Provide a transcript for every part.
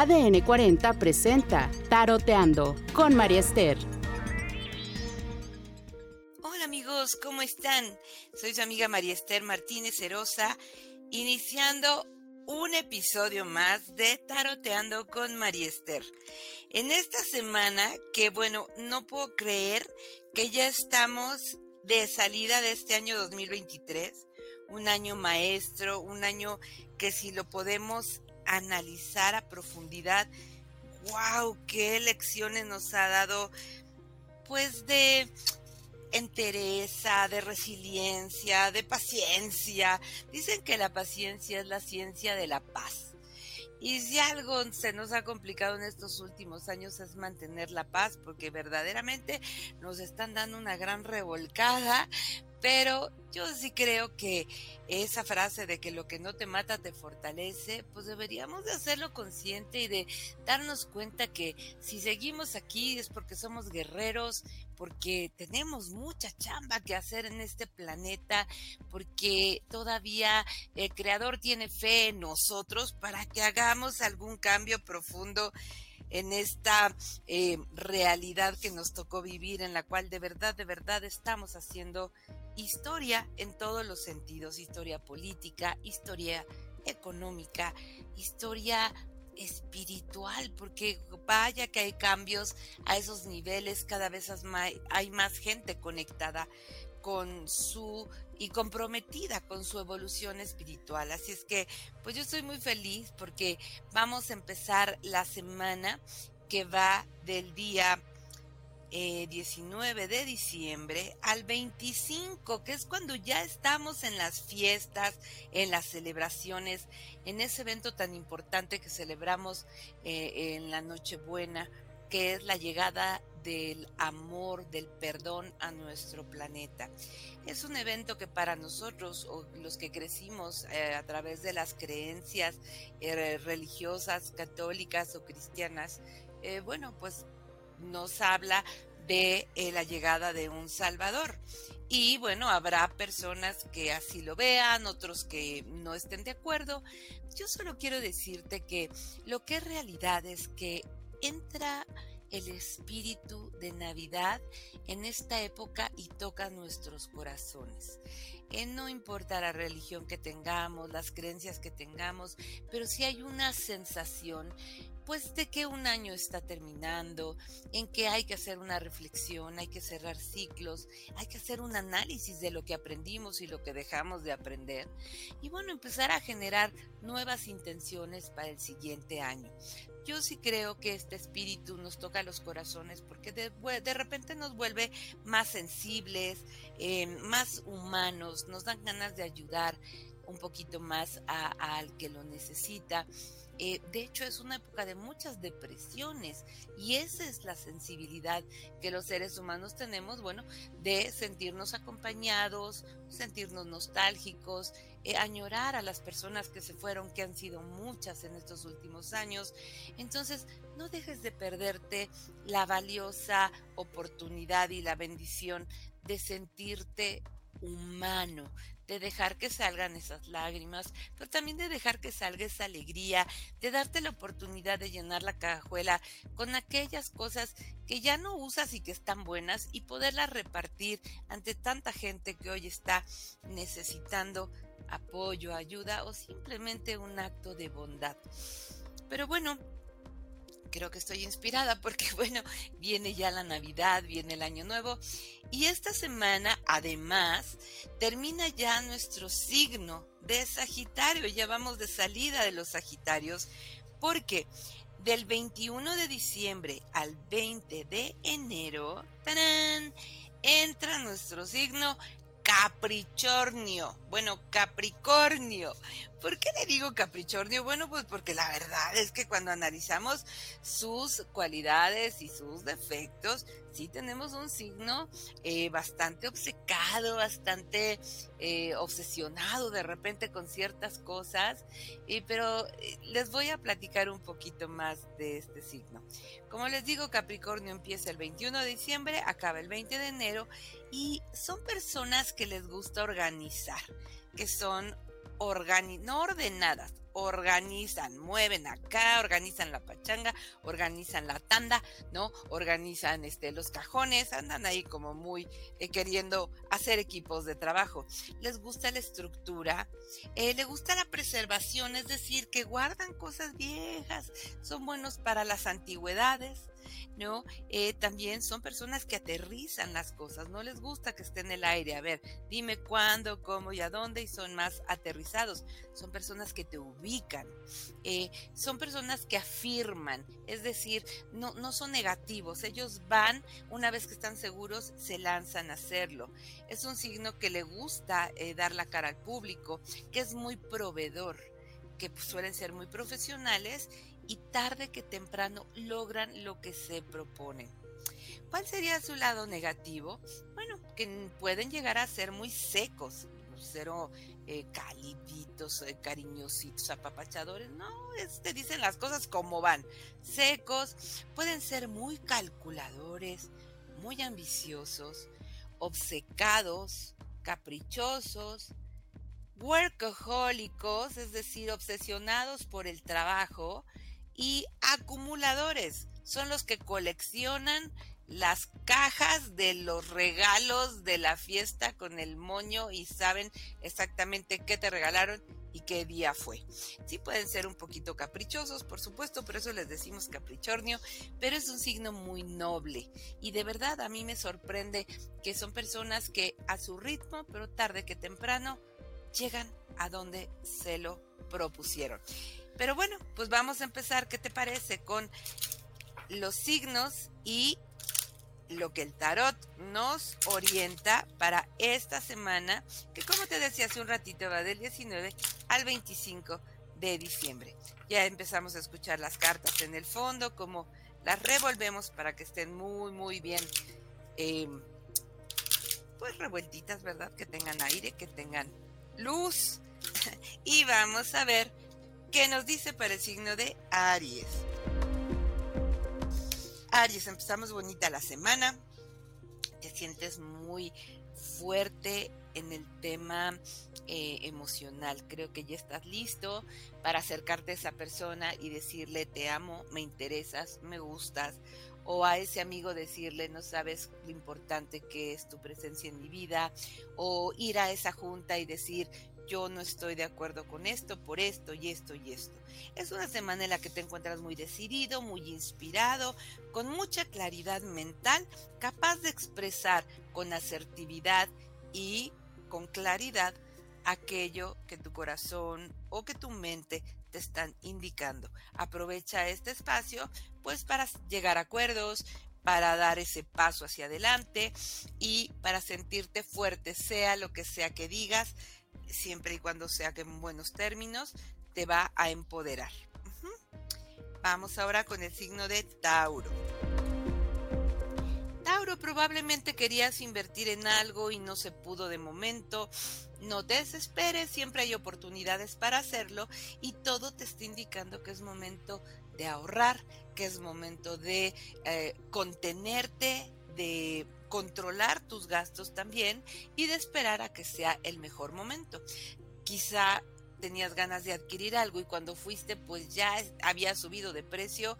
ADN 40 presenta Taroteando con María Esther. Hola amigos, ¿cómo están? Soy su amiga María Esther Martínez Herosa, iniciando un episodio más de Taroteando con María Esther. En esta semana, que bueno, no puedo creer que ya estamos de salida de este año 2023, un año maestro, un año que si lo podemos analizar a profundidad, wow, qué lecciones nos ha dado, pues de entereza, de resiliencia, de paciencia. Dicen que la paciencia es la ciencia de la paz. Y si algo se nos ha complicado en estos últimos años es mantener la paz, porque verdaderamente nos están dando una gran revolcada, pero yo sí creo que esa frase de que lo que no te mata te fortalece, pues deberíamos de hacerlo consciente y de darnos cuenta que si seguimos aquí es porque somos guerreros, porque tenemos mucha chamba que hacer en este planeta, porque todavía el creador tiene fe en nosotros para que hagamos algún cambio profundo en esta eh, realidad que nos tocó vivir, en la cual de verdad, de verdad estamos haciendo historia en todos los sentidos, historia política, historia económica, historia espiritual, porque vaya que hay cambios a esos niveles, cada vez hay más gente conectada con su y comprometida con su evolución espiritual. Así es que, pues yo estoy muy feliz porque vamos a empezar la semana que va del día 19 eh, de diciembre al 25, que es cuando ya estamos en las fiestas, en las celebraciones, en ese evento tan importante que celebramos eh, en la Nochebuena, que es la llegada del amor, del perdón a nuestro planeta. Es un evento que para nosotros, o los que crecimos eh, a través de las creencias religiosas, católicas o cristianas, bueno, pues nos habla de eh, la llegada de un Salvador. Y bueno, habrá personas que así lo vean, otros que no estén de acuerdo. Yo solo quiero decirte que lo que es realidad es que entra el espíritu de Navidad en esta época y toca nuestros corazones. Eh, no importa la religión que tengamos, las creencias que tengamos, pero si hay una sensación pues de que un año está terminando, en que hay que hacer una reflexión, hay que cerrar ciclos, hay que hacer un análisis de lo que aprendimos y lo que dejamos de aprender. Y bueno, empezar a generar nuevas intenciones para el siguiente año. Yo sí creo que este espíritu nos toca los corazones porque de, repente nos vuelve más sensibles, eh, más humanos, nos dan ganas de ayudar un poquito más al que lo necesita. Eh, de hecho, es una época de muchas depresiones y esa es la sensibilidad que los seres humanos tenemos, bueno, de sentirnos acompañados, sentirnos nostálgicos, eh, añorar a las personas que se fueron, que han sido muchas en estos últimos años. Entonces, no dejes de perderte la valiosa oportunidad y la bendición de sentirte humano, de dejar que salgan esas lágrimas, pero también de dejar que salga esa alegría, de darte la oportunidad de llenar la cajuela con aquellas cosas que ya no usas y que están buenas y poderlas repartir ante tanta gente que hoy está necesitando apoyo, ayuda o simplemente un acto de bondad. Pero bueno, creo que estoy inspirada porque, bueno, viene ya la Navidad, viene el Año Nuevo y esta semana, además, termina ya nuestro signo de Sagitario. Ya vamos de salida de los Sagitarios porque del 21 de diciembre al 20 de enero, ¡tarán! entra nuestro signo Capricornio. Bueno, Capricornio. ¿Por qué le digo Capricornio? Bueno, pues porque la verdad es que cuando analizamos sus cualidades y sus defectos, sí tenemos un signo eh, bastante obcecado, bastante eh, obsesionado de repente con ciertas cosas, y, pero eh, les voy a platicar un poquito más de este signo. Como les digo, Capricornio empieza el 21 de diciembre, acaba el 20 de enero, y son personas que les gusta organizar, que son organi no ordenadas, organizan, mueven acá, organizan la pachanga, organizan la tanda, ¿no? Organizan este, los cajones, andan ahí como muy eh, queriendo hacer equipos de trabajo. Les gusta la estructura, eh, les gusta la preservación, es decir, que guardan cosas viejas, son buenos para las antigüedades, ¿no? Eh, también son personas que aterrizan las cosas, no les gusta que esté en el aire, a ver, dime cuándo, cómo y a dónde, y son más aterrizados, son personas que te ubican, eh, son personas que afirman, es decir, no, no son negativos, ellos van, una vez que están seguros, se lanzan a hacerlo. Es un signo que le gusta eh, dar la cara al público, que es muy proveedor que suelen ser muy profesionales y tarde que temprano logran lo que se proponen. ¿Cuál sería su lado negativo? Bueno, que pueden llegar a ser muy secos, cero eh, caliditos, eh, cariñositos, apapachadores. No, te dicen las cosas como van. Secos, pueden ser muy calculadores, muy ambiciosos, obcecados, caprichosos, workahólicos, es decir, obsesionados por el trabajo, y acumuladores. Son los que coleccionan las cajas de los regalos de la fiesta con el moño y saben exactamente qué te regalaron y qué día fue. Sí pueden ser un poquito caprichosos, por supuesto, por eso les decimos caprichornio, pero es un signo muy noble y de verdad a mí me sorprende que son personas que a su ritmo, pero tarde que temprano, llegan a donde se lo propusieron. Pero bueno, pues vamos a empezar, ¿qué te parece? Con los signos y lo que el tarot nos orienta para esta semana, que como te decía hace un ratito va del 19 al 25 de diciembre. Ya empezamos a escuchar las cartas en el fondo, como las revolvemos para que estén muy, muy bien, em, pues revueltitas, ¿verdad? Que tengan aire, que tengan luz. y vamos a ver ¿Qué nos dice para el signo de Aries. Aries, empezamos bonita la semana. Te sientes muy fuerte en el tema eh, emocional. Creo que ya estás listo para acercarte a esa persona y decirle te amo, me interesas, me gustas. O a ese amigo decirle no sabes lo importante que es tu presencia en mi vida. O ir a esa junta y decir yo no estoy de acuerdo con esto, por esto y esto y esto. Es una semana en la que te encuentras muy decidido, muy inspirado, con mucha claridad mental, capaz de expresar con asertividad y con claridad aquello que tu corazón o que tu mente te están indicando. Aprovecha este espacio pues para llegar a acuerdos, para dar ese paso hacia adelante y para sentirte fuerte, sea lo que sea que digas, siempre y cuando sea que en buenos términos, te va a empoderar. Vamos ahora con el signo de Tauro. Tauro, probablemente querías invertir en algo y no se pudo de momento. No te desesperes, siempre hay oportunidades para hacerlo y todo te está indicando que es momento de ahorrar, que es momento de eh, contenerte, de controlar tus gastos también y de esperar a que sea el mejor momento. Quizá tenías ganas de adquirir algo y cuando fuiste pues ya había subido de precio.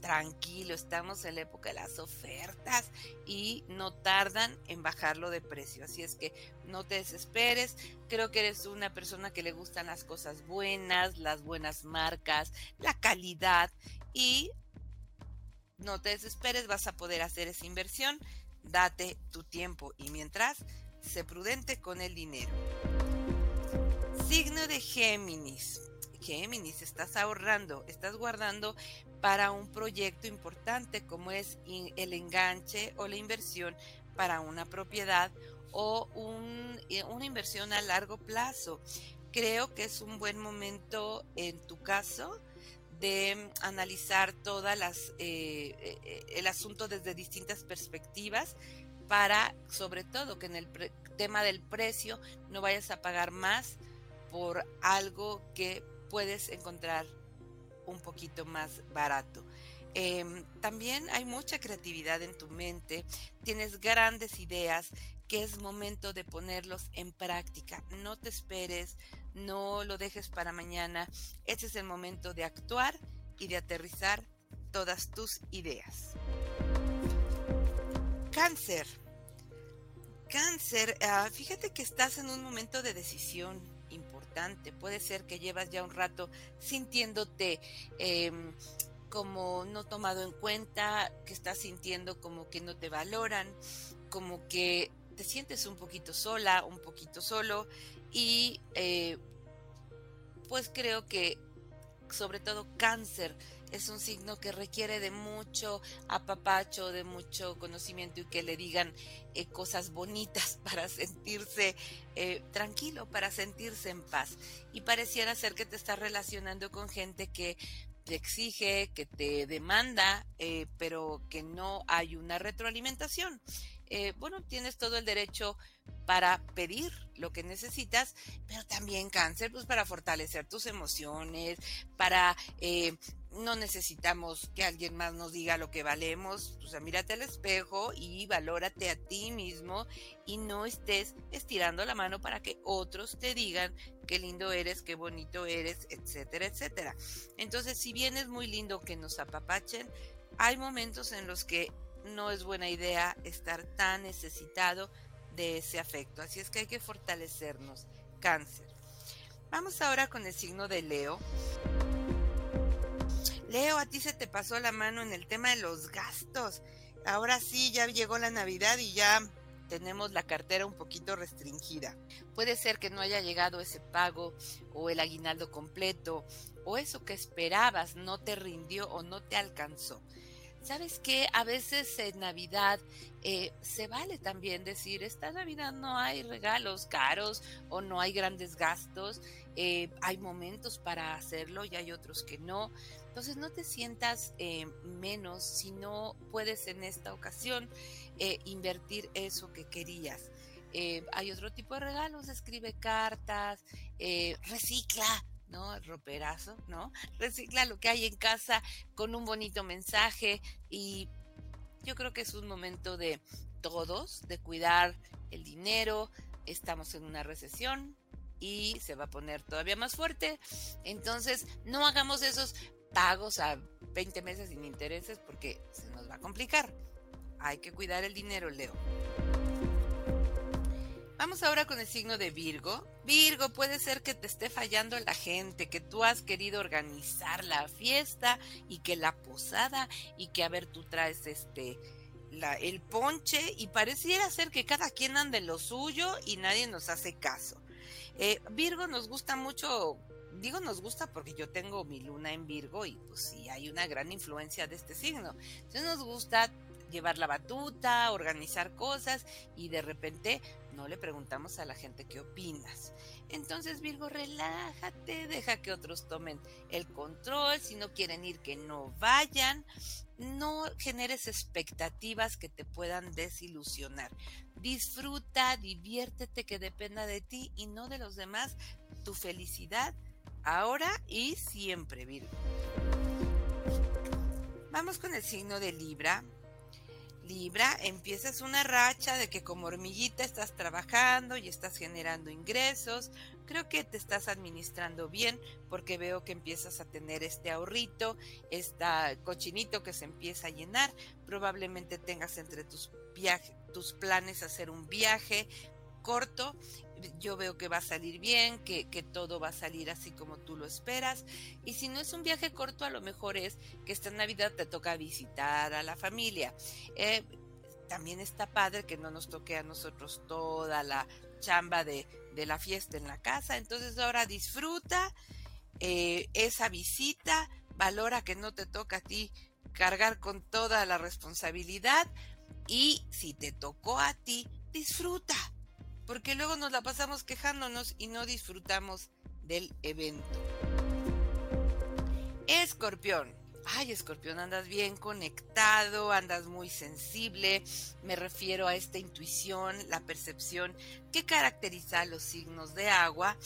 Tranquilo, estamos en la época de las ofertas y no tardan en bajarlo de precio. Así es que no te desesperes. Creo que eres una persona que le gustan las cosas buenas, las buenas marcas, la calidad y no te desesperes, vas a poder hacer esa inversión Date tu tiempo y mientras, sé prudente con el dinero. Signo de Géminis. Géminis, estás ahorrando, estás guardando para un proyecto importante como es el enganche o la inversión para una propiedad o eh, una inversión a largo plazo. Creo que es un buen momento en tu caso de analizar todas las eh, eh, el asunto desde distintas perspectivas para sobre todo que en el tema del precio no vayas a pagar más por algo que puedes encontrar un poquito más barato. Em, también hay mucha creatividad en tu mente, tienes grandes ideas que es momento de ponerlos en práctica. No te esperes, no lo dejes para mañana. Este es el momento de actuar y de aterrizar todas tus ideas. Cáncer. Cáncer, ah, fíjate que estás en un momento de decisión importante. Puede ser que llevas ya un rato sintiéndote em, como no tomado en cuenta, que estás sintiendo como que no te valoran, como que te sientes un poquito sola, un poquito solo y eh, pues creo que sobre todo cáncer es un signo que requiere de mucho apapacho, de mucho conocimiento y que le digan eh, cosas bonitas para sentirse eh, tranquilo, para sentirse en paz. Y pareciera ser que te estás relacionando con gente que te exige, que te demanda, eh, pero que no hay una retroalimentación. Eh, bueno, tienes todo el derecho para pedir lo que necesitas, pero también cáncer, pues para fortalecer tus emociones, para eh, no necesitamos que alguien más nos diga lo que valemos, o sea, mírate al espejo y valórate a ti mismo y no estés estirando la mano para que otros te digan qué lindo eres, qué bonito eres, etcétera, etcétera. Entonces, si bien es muy lindo que nos apapachen, hay momentos en los que no es buena idea estar tan necesitado de ese afecto. Así es que hay que fortalecernos. Cáncer. Vamos ahora con el signo de Leo. Leo, a ti se te pasó la mano en el tema de los gastos. Ahora sí, ya llegó la Navidad y ya tenemos la cartera un poquito restringida. Puede ser que no haya llegado ese pago o el aguinaldo completo o eso que esperabas no te rindió o no te alcanzó. ¿Sabes qué? A veces en Navidad eh, se vale también decir, esta Navidad no hay regalos caros o no hay grandes gastos, eh, hay momentos para hacerlo y hay otros que no. Entonces no te sientas eh, menos si no puedes en esta ocasión invertir eso que querías. hay otro tipo de regalos, escribe cartas, recicla, ¿no? El roperazo, ¿no? Recicla lo que hay en casa con un bonito mensaje y yo creo que es un momento de todos, de cuidar el dinero. Estamos en una recesión y se va a poner todavía más fuerte. Entonces, no hagamos esos pagos a 20 meses sin intereses porque se nos va a complicar. Hay que cuidar el dinero, Leo. Vamos ahora con el signo de Virgo. Virgo, puede ser que te esté fallando la gente, que tú has querido organizar la fiesta y que la posada y que a ver tú traes este el ponche y pareciera ser que cada quien anda en lo suyo y nadie nos hace caso. Eh, Virgo nos gusta mucho digo nos gusta porque yo tengo mi luna en Virgo y pues sí hay una gran influencia de este signo. Entonces nos gusta llevar la batuta, organizar cosas y de repente no le preguntamos a la gente qué opinas. Entonces Virgo, relájate, deja que otros tomen el control, si no quieren ir que no vayan, no generes expectativas que te puedan desilusionar. Disfruta, diviértete, que dependa de ti y no de los demás, tu felicidad ahora y siempre, Virgo. Vamos con el signo de Libra. Libra, empiezas una racha de que como hormiguita estás trabajando y estás generando ingresos. Creo que te estás administrando bien porque veo que empiezas a tener este ahorrito, este cochinito que se empieza a llenar. Probablemente tengas entre tus tus planes hacer un viaje corto yo veo que va a salir bien, que, todo va a salir así como tú lo esperas. Y si no es un viaje corto, a lo mejor es que esta Navidad te toca visitar a la familia. Eh, también está padre que no nos toque a nosotros toda la chamba de, la fiesta en la casa. Entonces ahora disfruta eh, esa visita, valora que no te toca a ti cargar con toda la responsabilidad y si te tocó a ti, disfruta porque luego nos la pasamos quejándonos y no disfrutamos del evento. Escorpión. Ay, escorpión, andas bien conectado, andas muy sensible. Me refiero a esta intuición, la percepción que caracteriza a los signos de agua.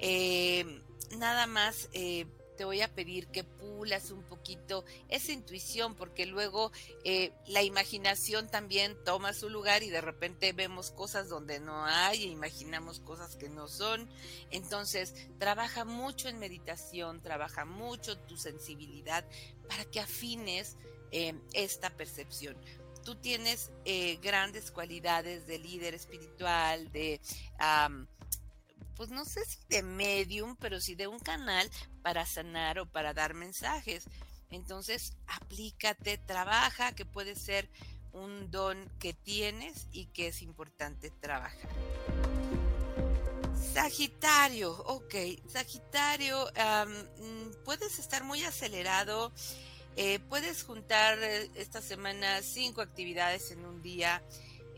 Eh, nada más, eh, te voy a pedir que pulas un poquito esa intuición, porque luego eh, la imaginación también toma su lugar y de repente vemos cosas donde no hay e imaginamos cosas que no son. Entonces, trabaja mucho en meditación, trabaja mucho tu sensibilidad para que afines eh, esta percepción tú tienes eh, grandes cualidades de líder espiritual, de, pues no sé si de medium, pero sí de un canal para sanar o para dar mensajes. Entonces, aplícate, trabaja, que puede ser un don que tienes y que es importante trabajar. Sagitario, ok, Sagitario, mm, puedes estar muy acelerado eh, puedes juntar eh, esta semana cinco actividades en un día.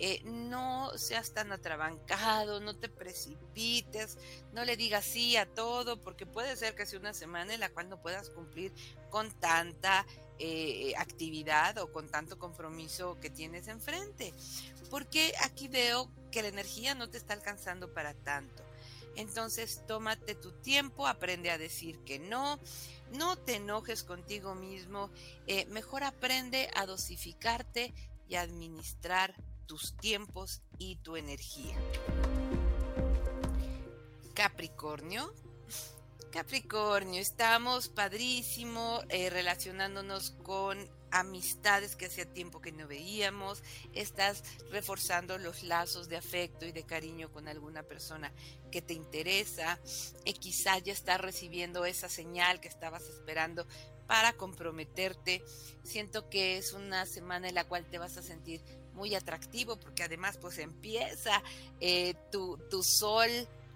Eh, no seas tan atrabancado, no te precipites, no le digas sí a todo, porque puede ser que sea una semana en la cual no puedas cumplir con tanta actividad o con tanto compromiso que tienes enfrente. Porque aquí veo que la energía no te está alcanzando para tanto. Entonces, tómate tu tiempo, aprende a decir que no, no te enojes contigo mismo, eh, mejor aprende a dosificarte y administrar tus tiempos y tu energía. Capricornio. Capricornio, estamos padrísimo eh, relacionándonos con amistades que hacía tiempo que no veíamos, estás reforzando los lazos de afecto y de cariño con alguna persona que te interesa, y quizá ya estás recibiendo esa señal que estabas esperando para comprometerte. Siento que es una semana en la cual te vas a sentir muy atractivo porque además pues empieza eh, tu, tu sol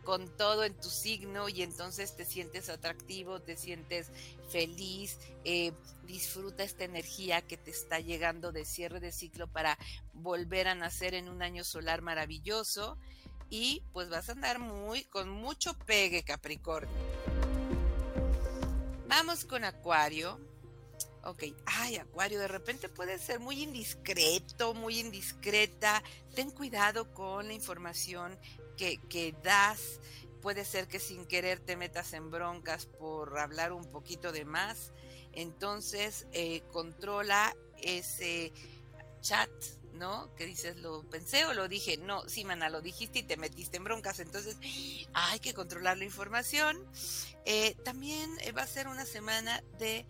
con todo en tu signo y entonces te sientes atractivo, te sientes feliz, eh, disfruta esta energía que te está llegando de cierre de ciclo para volver a nacer en un año solar maravilloso y pues vas a andar muy con mucho pegue Capricornio. Vamos con Acuario. Ok, ay, Acuario, de repente puede ser muy indiscreto, muy indiscreta. Ten cuidado con la información que, das. Puede ser que sin querer te metas en broncas por hablar un poquito de más. Entonces, eh, controla ese chat, ¿no? Que dices, lo pensé o lo dije. No, sí, mana, lo dijiste y te metiste en broncas. Entonces, hay que controlar la información. Eh, también eh, va a ser una semana de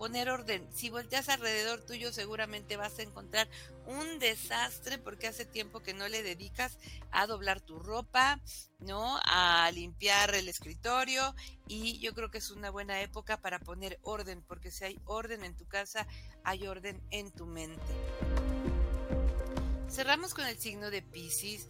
poner orden. Si volteas alrededor tuyo seguramente vas a encontrar un desastre porque hace tiempo que no le dedicas a doblar tu ropa, ¿no? A limpiar el escritorio y yo creo que es una buena época para poner orden porque si hay orden en tu casa, hay orden en tu mente. Cerramos con el signo de Pisces.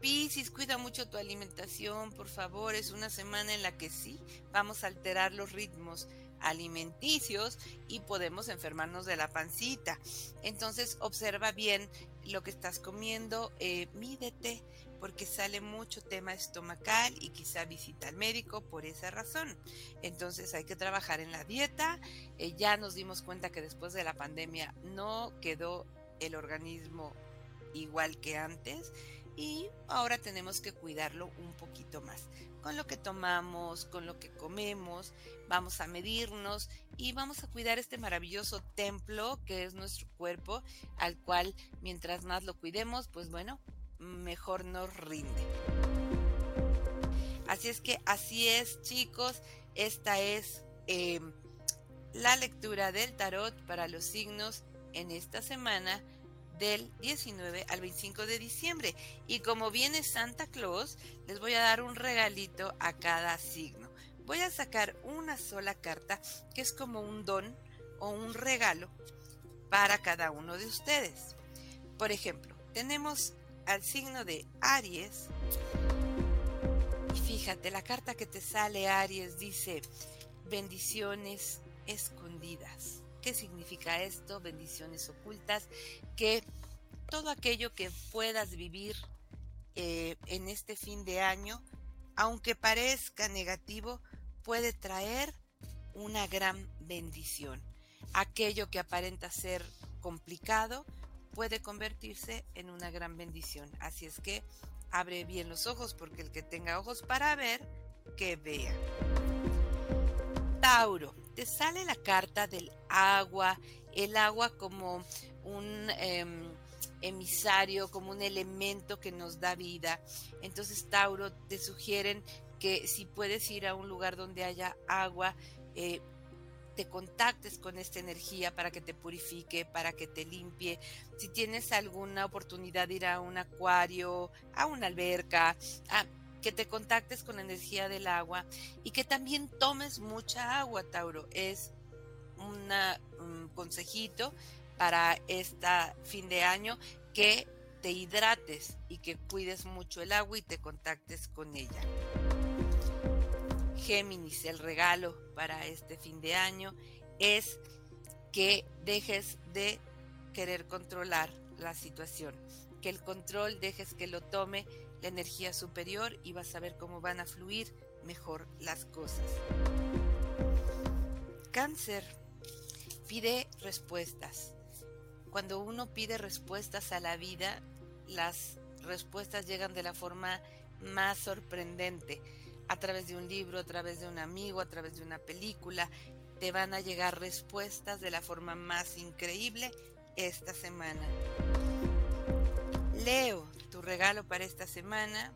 Piscis, cuida mucho tu alimentación, por favor. Es una semana en la que sí vamos a alterar los ritmos alimenticios y podemos enfermarnos de la pancita. Entonces observa bien lo que estás comiendo, eh, mídete porque sale mucho tema estomacal y quizá visita al médico por esa razón. Entonces hay que trabajar en la dieta. Eh, ya nos dimos cuenta que después de la pandemia no quedó el organismo igual que antes y ahora tenemos que cuidarlo un poquito más. Con lo que tomamos, con lo que comemos, vamos a medirnos y vamos a cuidar este maravilloso templo que es nuestro cuerpo, al cual mientras más lo cuidemos, pues bueno, mejor nos rinde. Así es que así es chicos, esta es em, la lectura del tarot para los signos en esta semana del 19 al 25 de diciembre. Y como viene Santa Claus, les voy a dar un regalito a cada signo. Voy a sacar una sola carta que es como un don o un regalo para cada uno de ustedes. Por ejemplo, tenemos al signo de Aries. Y fíjate, la carta que te sale Aries dice bendiciones escondidas. ¿Qué significa esto? Bendiciones ocultas, que todo aquello que puedas vivir eh, en este fin de año, aunque parezca negativo, puede traer una gran bendición. Aquello que aparenta ser complicado puede convertirse en una gran bendición. Así es que abre bien los ojos porque el que tenga ojos para ver, que vea. Tauro, te sale la carta del agua, el agua como un em, emisario, como un elemento que nos da vida. Entonces, Tauro, te sugieren que si puedes ir a un lugar donde haya agua, eh, te contactes con esta energía para que te purifique, para que te limpie. Si tienes alguna oportunidad de ir a un acuario, a una alberca, que te contactes con energía del agua y que también tomes mucha agua, Tauro. Es un consejito para este fin de año que te hidrates y que cuides mucho el agua y te contactes con ella. Géminis, el regalo para este fin de año es que dejes de querer controlar la situación, que el control dejes que lo tome la energía superior y vas a ver cómo van a fluir mejor las cosas. Cáncer, pide respuestas. Cuando uno pide respuestas a la vida, las respuestas llegan de la forma más sorprendente a través de un libro, a través de un amigo, a través de una película. Te van a llegar respuestas de la forma más increíble esta semana. Leo, tu regalo para esta semana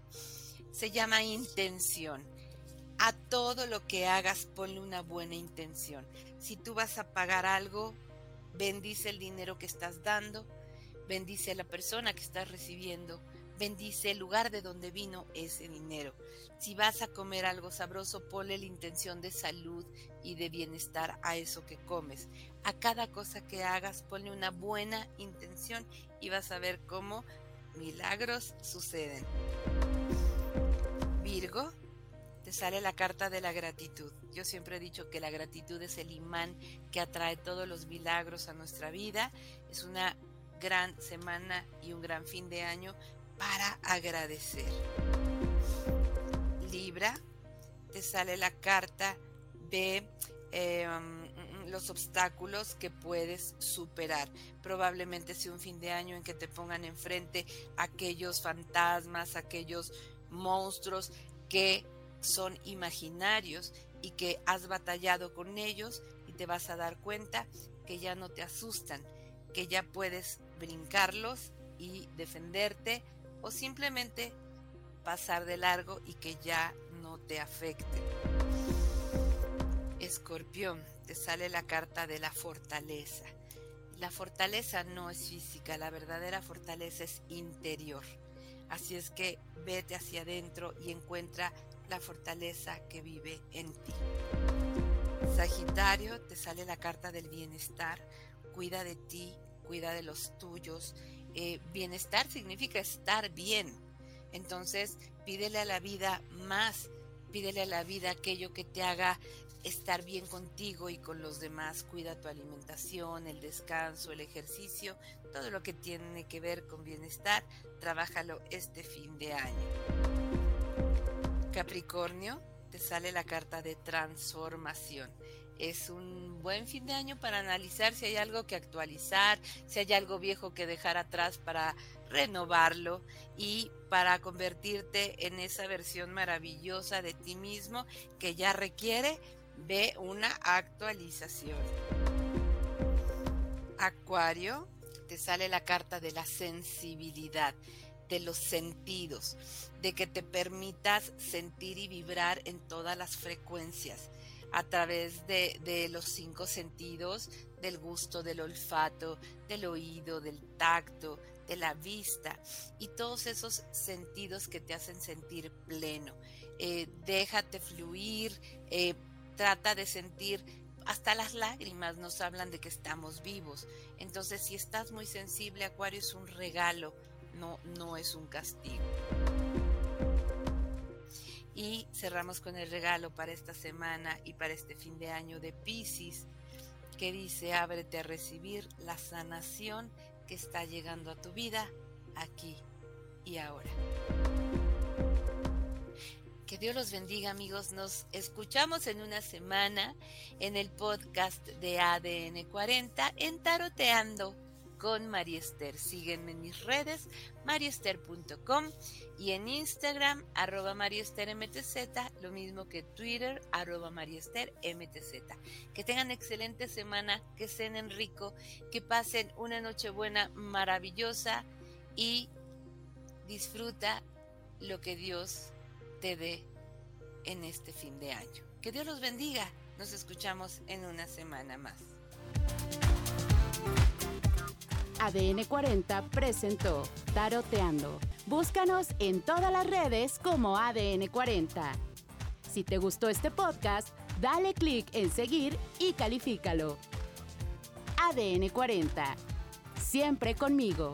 se llama intención. A todo lo que hagas ponle una buena intención. Si tú vas a pagar algo, bendice el dinero que estás dando, bendice a la persona que estás recibiendo, bendice el lugar de donde vino ese dinero. Si vas a comer algo sabroso, ponle la intención de salud y de bienestar a eso que comes. A cada cosa que hagas, ponle una buena intención y vas a ver cómo milagros suceden. Virgo, te sale la carta de la gratitud. Yo siempre he dicho que la gratitud es el imán que atrae todos los milagros a nuestra vida. Es una gran semana y un gran fin de año para agradecer. Libra, te sale la carta de em, los obstáculos que puedes superar. Probablemente sea un fin de año en que te pongan enfrente aquellos fantasmas, aquellos monstruos que son imaginarios y que has batallado con ellos y te vas a dar cuenta que ya no te asustan, que ya puedes brincarlos y defenderte o simplemente pasar de largo y que ya no te afecte. Escorpión, te sale la carta de la fortaleza. La fortaleza no es física, la verdadera fortaleza es interior. Así es que vete hacia adentro y encuentra la fortaleza que vive en ti. Sagitario, te sale la carta del bienestar. Cuida de ti, cuida de los tuyos eh, bienestar significa estar bien. Entonces, pídele a la vida más, pídele a la vida aquello que te haga estar bien contigo y con los demás. Cuida tu alimentación, el descanso, el ejercicio, todo lo que tiene que ver con bienestar, trabájalo este fin de año. Capricornio, te sale la carta de transformación es un buen fin de año para analizar si hay algo que actualizar, si hay algo viejo que dejar atrás para renovarlo y para convertirte en esa versión maravillosa de ti mismo que ya requiere de una actualización. Acuario, te sale la carta de la sensibilidad de los sentidos, de que te permitas sentir y vibrar en todas las frecuencias a través de, los cinco sentidos, del gusto, del olfato, del oído, del tacto, de la vista y todos esos sentidos que te hacen sentir pleno. Eh, déjate fluir, eh, trata de sentir, hasta las lágrimas nos hablan de que estamos vivos. Entonces, si estás muy sensible, Acuario es un regalo, no, no es un castigo. Y cerramos con el regalo para esta semana y para este fin de año de Pisces, que dice, ábrete a recibir la sanación que está llegando a tu vida aquí y ahora. Dios los bendiga amigos. Nos escuchamos en una semana en el podcast de ADN 40 en Taroteando con Mariester. Síguenme en mis redes, mariester.com y en Instagram, arroba mariestermtz, lo mismo que Twitter, arroba mariestermtz. Que tengan excelente semana, que cenen rico, que pasen una noche buena maravillosa y disfruta lo que Dios te dé en este fin de año. Que Dios los bendiga. Nos escuchamos en una semana más. ADN 40 presentó Taroteando. Búscanos en todas las redes como ADN 40. Si te gustó este podcast, dale clic en seguir y califícalo. ADN 40. Siempre conmigo.